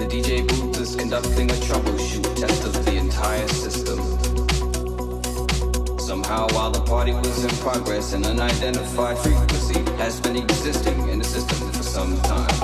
The DJ booth is conducting a troubleshoot test of the entire system. Somehow, while the party was in progress, an unidentified frequency has been existing in the system for some time.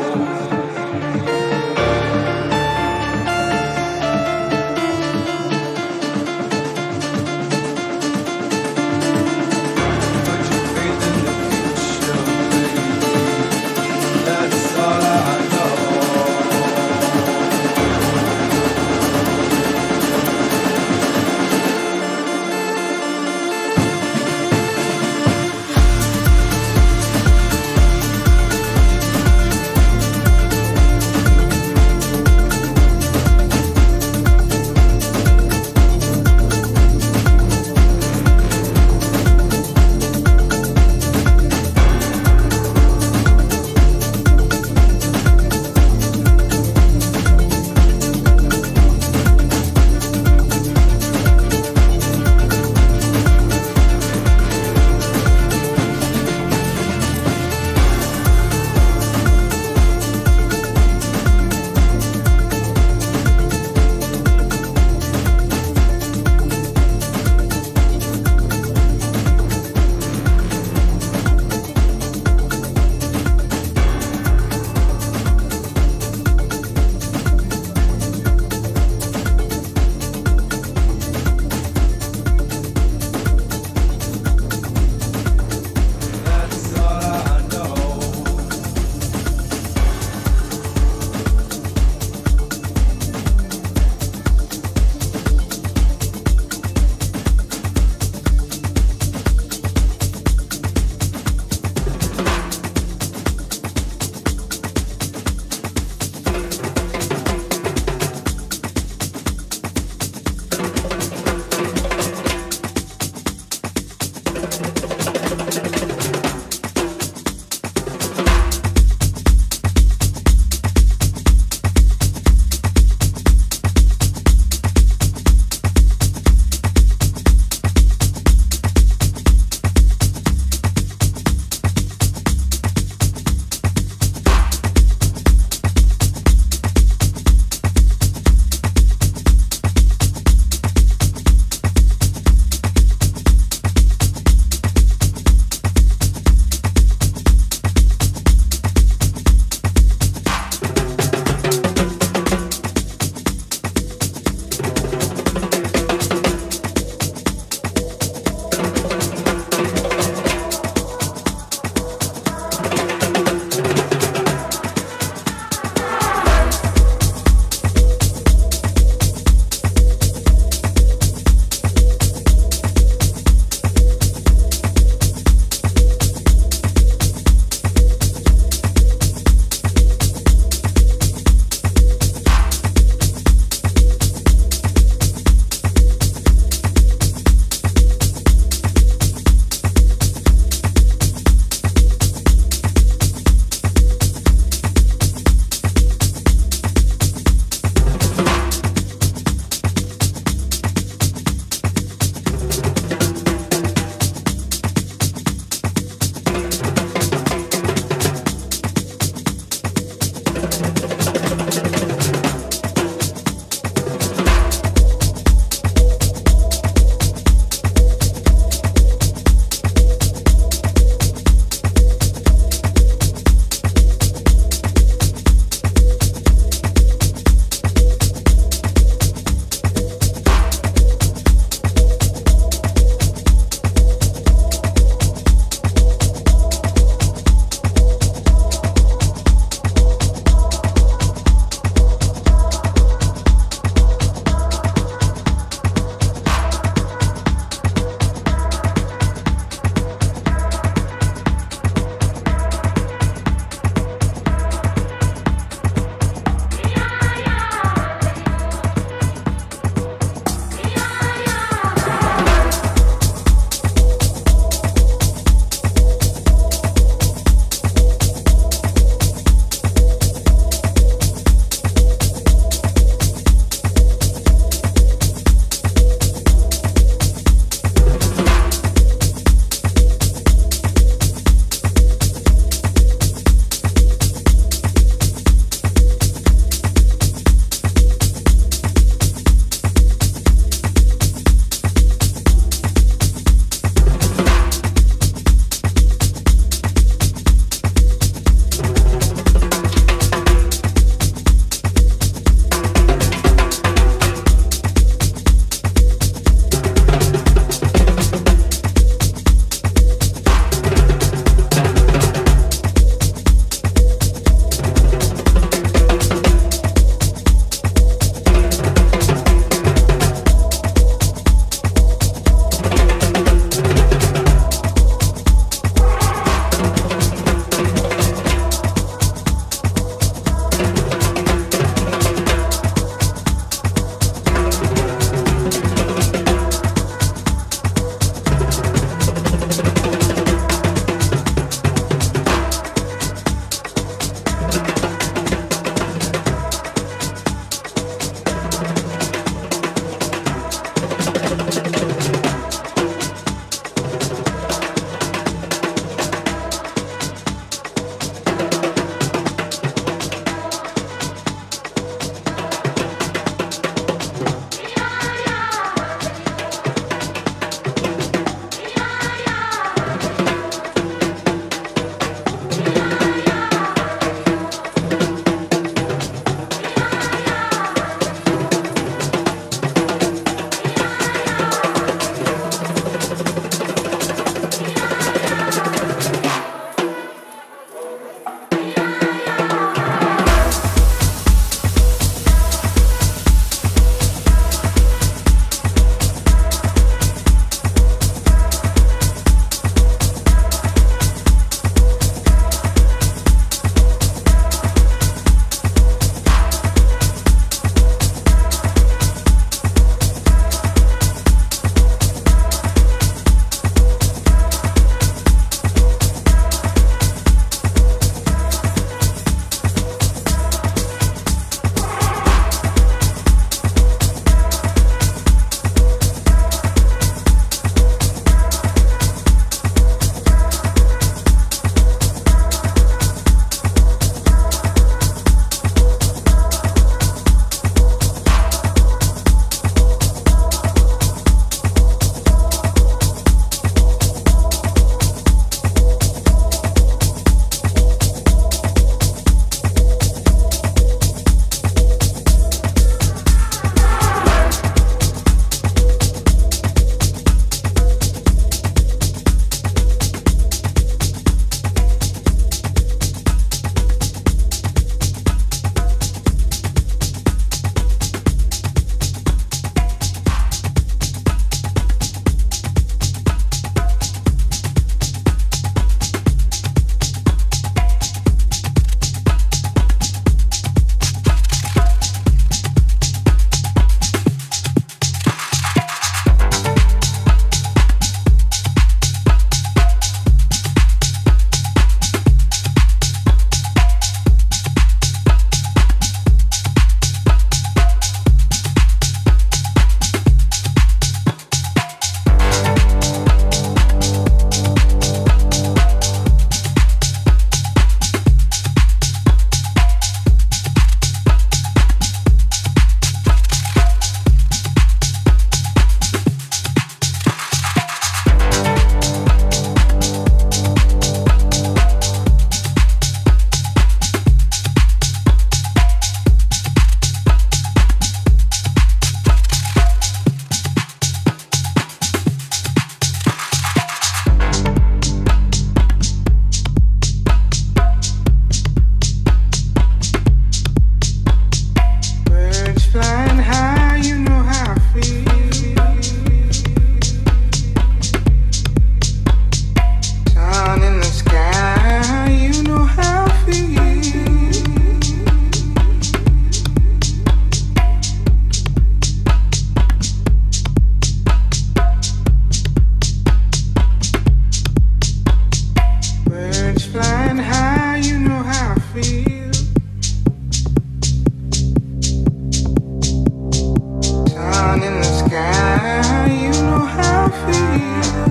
feel